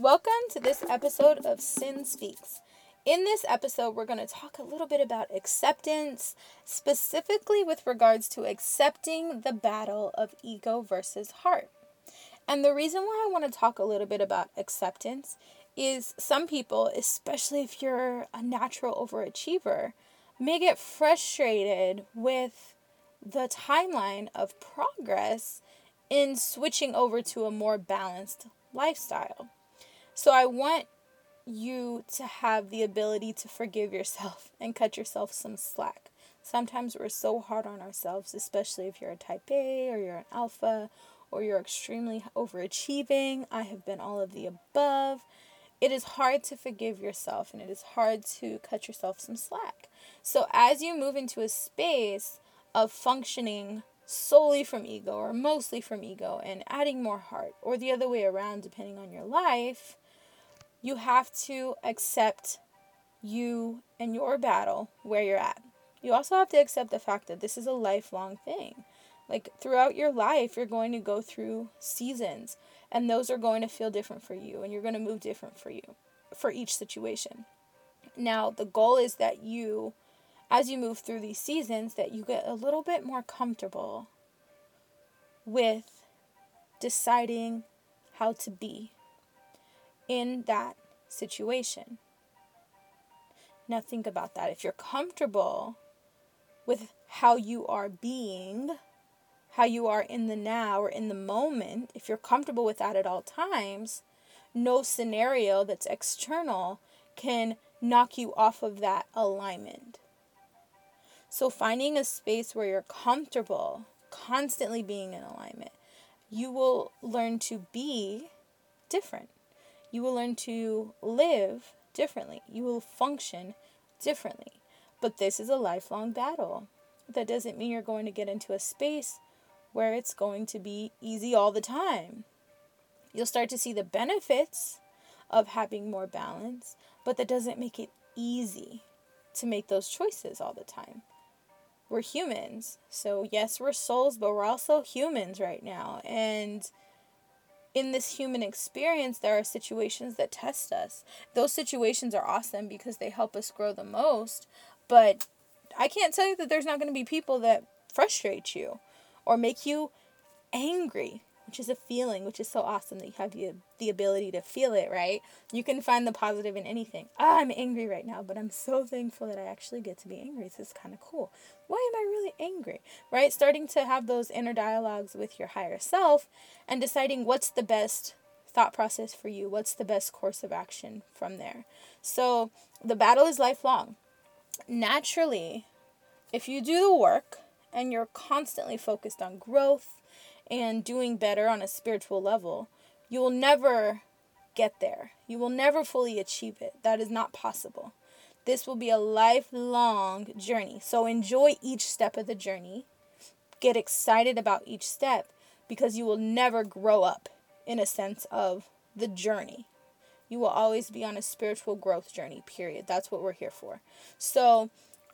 Welcome to this episode of Sin Speaks. In this episode, we're going to talk a little bit about acceptance, specifically with regards to accepting the battle of ego versus heart. And the reason why I want to talk a little bit about acceptance is some people, especially if you're a natural overachiever, may get frustrated with the timeline of progress in switching over to a more balanced lifestyle. So I want you to have the ability to forgive yourself and cut yourself some slack. Sometimes we're so hard on ourselves, especially if you're a type A or you're an alpha or you're extremely overachieving. I have been all of the above. It is hard to forgive yourself and it is hard to cut yourself some slack. So, as you move into a space of functioning solely from ego or mostly from ego and adding more heart, or the other way around, depending on your life, you have to accept you and your battle where you're at. You also have to accept the fact that this is a lifelong thing. Like throughout your life, you're going to go through seasons, and those are going to feel different for you, and you're going to move different for you for each situation. Now, the goal is that you as you move through these seasons that you get a little bit more comfortable with deciding how to be in that situation. Now, think about that. If you're comfortable with how you are being, how you are in the now or in the moment, if you're comfortable with that at all times, no scenario that's external can knock you off of that alignment. So, finding a space where you're comfortable, constantly being in alignment, you will learn to be different. You will learn to live differently. You will function differently. But this is a lifelong battle. That doesn't mean you're going to get into a space where it's going to be easy all the time. You'll start to see the benefits of having more balance, but that doesn't make it easy to make those choices all the time we're humans. So, yes, we're souls, but we're also humans right now. And in this human experience, there are situations that test us. Those situations are awesome because they help us grow the most. But I can't tell you that there's not going to be people that frustrate you or make you angry which is a feeling, which is so awesome that you have the, the ability to feel it, right? You can find the positive in anything. Ah, I'm angry right now, but I'm so thankful that I actually get to be angry. This is kind of cool. Why am I really angry, right? Starting to have those inner dialogues with your higher self and deciding what's the best thought process for you, what's the best course of action from there. So the battle is lifelong. Naturally, if you do the work and you're constantly focused on growth, and doing better on a spiritual level, you will never get there. You will never fully achieve it. That is not possible. This will be a lifelong journey. So enjoy each step of the journey. Get excited about each step because you will never grow up in a sense of the journey. You will always be on a spiritual growth journey, period. That's what we're here for. So,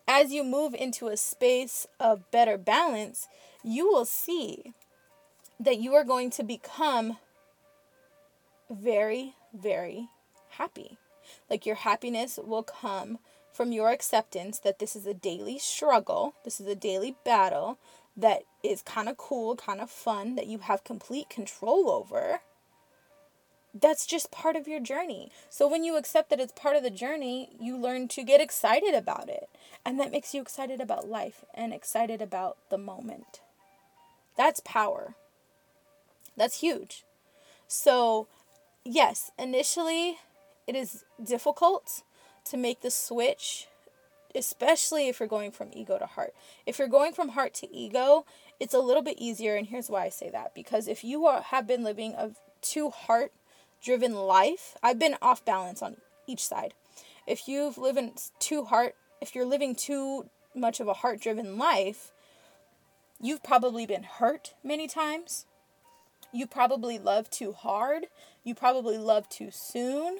as you move into a space of better balance, you will see that you are going to become very, very happy. Like your happiness will come from your acceptance that this is a daily struggle, this is a daily battle that is kind of cool, kind of fun, that you have complete control over. That's just part of your journey. So when you accept that it's part of the journey, you learn to get excited about it. And that makes you excited about life and excited about the moment. That's power. That's huge. So, yes, initially it is difficult to make the switch, especially if you're going from ego to heart. If you're going from heart to ego, it's a little bit easier. And here's why I say that because if you are, have been living a too heart driven life, I've been off balance on each side. If you've lived too heart, if you're living too much of a heart driven life, you've probably been hurt many times you probably love too hard. You probably love too soon.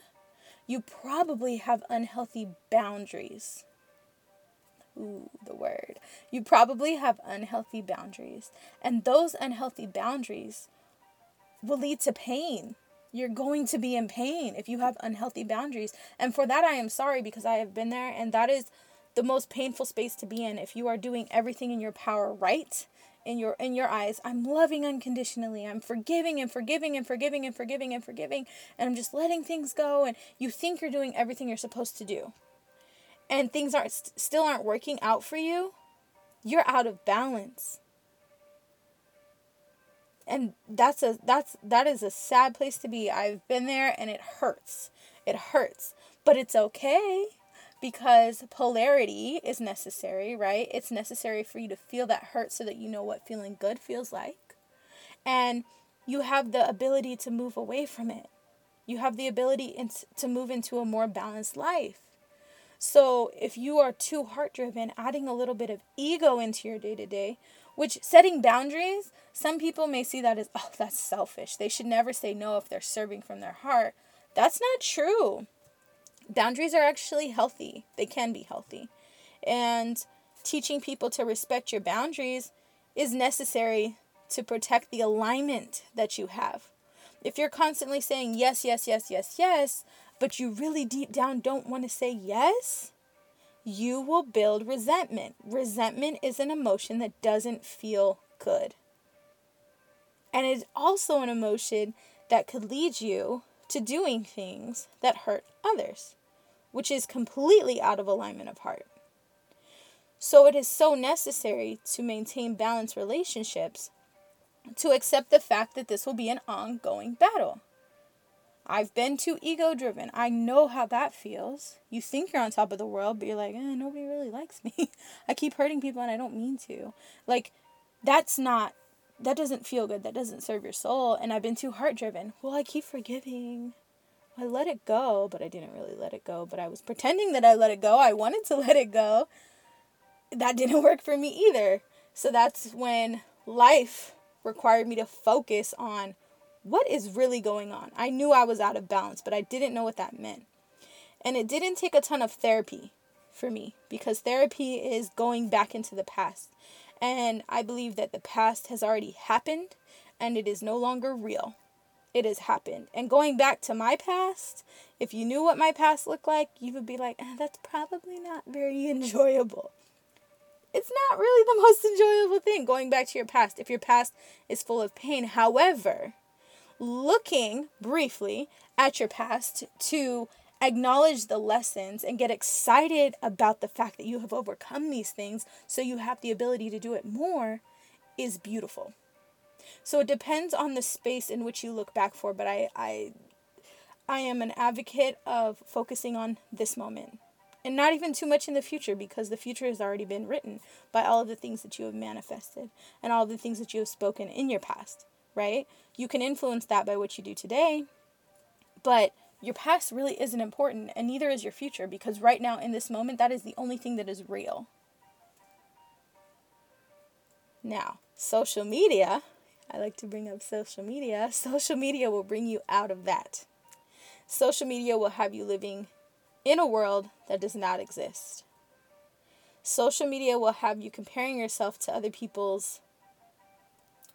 You probably have unhealthy boundaries. Ooh, the word. You probably have unhealthy boundaries. And those unhealthy boundaries will lead to pain. You're going to be in pain if you have unhealthy boundaries. And for that, I am sorry because I have been there, and that is the most painful space to be in. If you are doing everything in your power right, in your in your eyes. I'm loving unconditionally. I'm forgiving and forgiving and forgiving and forgiving and forgiving. And i'm just letting things go. And you think you're doing everything you're supposed to do. And things aren't st- still aren't working out for you. You're out of balance. And that's a that's that is a sad place to be. I've been there and it hurts. It hurts. But it's okay because polarity is necessary, right? It's necessary for you to feel that hurt so that you know what feeling good feels like. And you have the ability to move away from it. You have the ability to move into a more balanced life. So if you are too heart driven, adding a little bit of ego into your day to day, which setting boundaries, some people may see that as, oh, that's selfish. They should never say no if they're serving from their heart. That's not true boundaries are actually healthy. They can be healthy. And teaching people to respect your boundaries is necessary to protect the alignment that you have. If you're constantly saying yes, yes, yes, yes, yes, but you really deep down don't want to say yes, you will build resentment. Resentment is an emotion that doesn't feel good. And it's also an emotion that could lead you to doing things that hurt others which is completely out of alignment of heart. So it is so necessary to maintain balanced relationships to accept the fact that this will be an ongoing battle. I've been too ego driven. I know how that feels. You think you're on top of the world, but you're like, eh, nobody really likes me. I keep hurting people and I don't mean to. Like, that's not, that doesn't feel good. That doesn't serve your soul. And I've been too heart driven. Well, I keep forgiving. I let it go, but I didn't really let it go. But I was pretending that I let it go. I wanted to let it go. That didn't work for me either. So that's when life required me to focus on what is really going on. I knew I was out of balance, but I didn't know what that meant. And it didn't take a ton of therapy for me because therapy is going back into the past. And I believe that the past has already happened and it is no longer real it has happened. And going back to my past, if you knew what my past looked like, you would be like, eh, that's probably not very enjoyable. It's not really the most enjoyable thing going back to your past if your past is full of pain. However, looking briefly at your past to acknowledge the lessons and get excited about the fact that you have overcome these things so you have the ability to do it more is beautiful. So it depends on the space in which you look back for, but I I I am an advocate of focusing on this moment. And not even too much in the future because the future has already been written by all of the things that you have manifested and all of the things that you have spoken in your past, right? You can influence that by what you do today, but your past really isn't important and neither is your future because right now in this moment that is the only thing that is real. Now, social media I like to bring up social media. Social media will bring you out of that. Social media will have you living in a world that does not exist. Social media will have you comparing yourself to other people's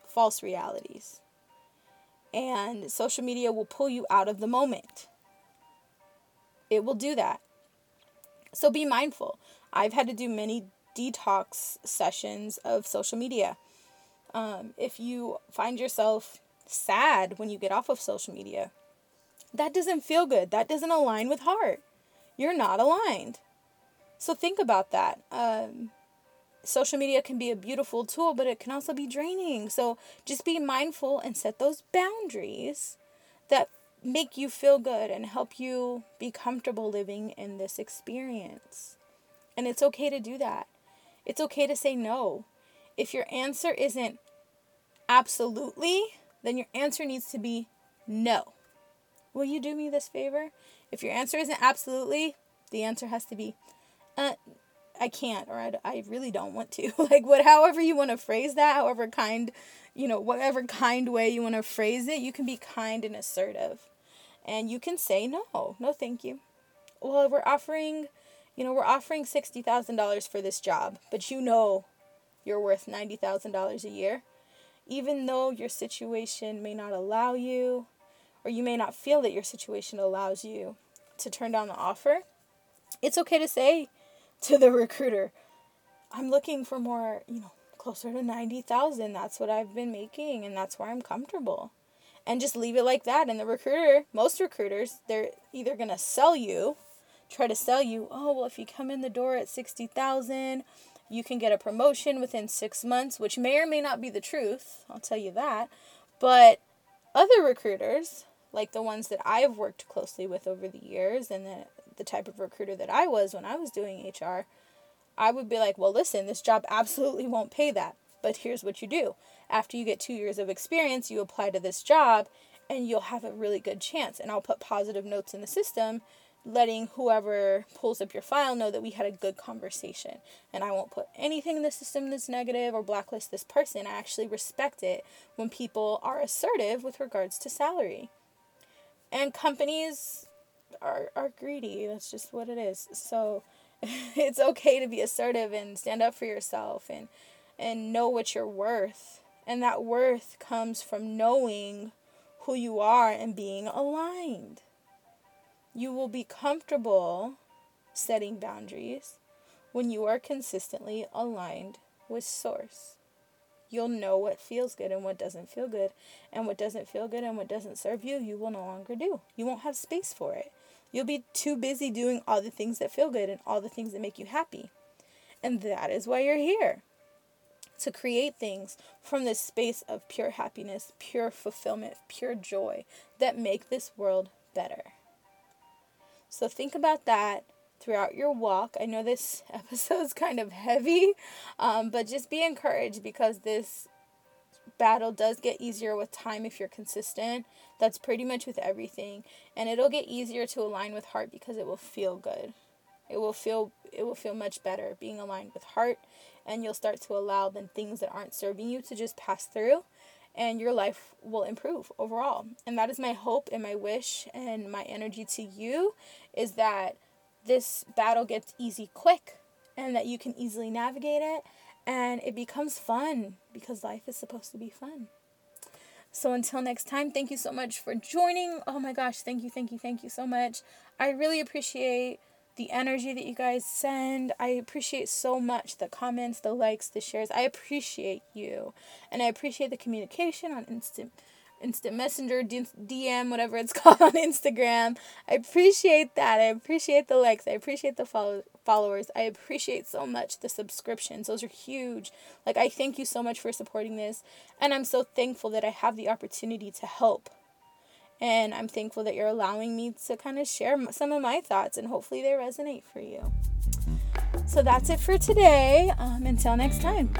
false realities. And social media will pull you out of the moment. It will do that. So be mindful. I've had to do many detox sessions of social media um, if you find yourself sad when you get off of social media, that doesn't feel good. That doesn't align with heart. You're not aligned. So think about that. Um, social media can be a beautiful tool, but it can also be draining. So just be mindful and set those boundaries that make you feel good and help you be comfortable living in this experience. And it's okay to do that. It's okay to say no. If your answer isn't absolutely, then your answer needs to be no. Will you do me this favor? If your answer isn't absolutely, the answer has to be, uh, I can't, or I, I really don't want to. like, what, however you want to phrase that, however kind, you know, whatever kind way you want to phrase it, you can be kind and assertive. And you can say, no, no, thank you. Well, we're offering, you know, we're offering $60,000 for this job, but you know you're worth $90,000 a year. Even though your situation may not allow you, or you may not feel that your situation allows you to turn down the offer, it's okay to say to the recruiter, I'm looking for more, you know, closer to 90,000. That's what I've been making and that's where I'm comfortable. And just leave it like that. And the recruiter, most recruiters, they're either going to sell you, try to sell you, oh, well, if you come in the door at 60,000, you can get a promotion within six months, which may or may not be the truth. I'll tell you that. But other recruiters, like the ones that I've worked closely with over the years and the, the type of recruiter that I was when I was doing HR, I would be like, well, listen, this job absolutely won't pay that. But here's what you do after you get two years of experience, you apply to this job and you'll have a really good chance. And I'll put positive notes in the system, letting whoever pulls up your file know that we had a good conversation. And I won't put anything in the system that's negative or blacklist this person. I actually respect it when people are assertive with regards to salary. And companies are, are greedy. That's just what it is. So it's okay to be assertive and stand up for yourself and and know what you're worth. And that worth comes from knowing who you are and being aligned. You will be comfortable setting boundaries when you are consistently aligned with source. You'll know what feels good and what doesn't feel good, and what doesn't feel good and what doesn't serve you, you will no longer do. You won't have space for it. You'll be too busy doing all the things that feel good and all the things that make you happy. And that is why you're here to create things from this space of pure happiness, pure fulfillment, pure joy that make this world better. So think about that throughout your walk. I know this episode is kind of heavy, um, but just be encouraged because this battle does get easier with time if you're consistent. That's pretty much with everything. And it'll get easier to align with heart because it will feel good. It will feel it will feel much better being aligned with heart and you'll start to allow the things that aren't serving you to just pass through and your life will improve overall. And that is my hope and my wish and my energy to you is that this battle gets easy quick and that you can easily navigate it and it becomes fun because life is supposed to be fun. So until next time, thank you so much for joining. Oh my gosh, thank you, thank you, thank you so much. I really appreciate the energy that you guys send. I appreciate so much the comments, the likes, the shares. I appreciate you. And I appreciate the communication on instant instant messenger, DM, whatever it's called on Instagram. I appreciate that. I appreciate the likes. I appreciate the follow- followers. I appreciate so much the subscriptions. Those are huge. Like, I thank you so much for supporting this. And I'm so thankful that I have the opportunity to help. And I'm thankful that you're allowing me to kind of share some of my thoughts, and hopefully they resonate for you. So that's it for today. Um, until next time.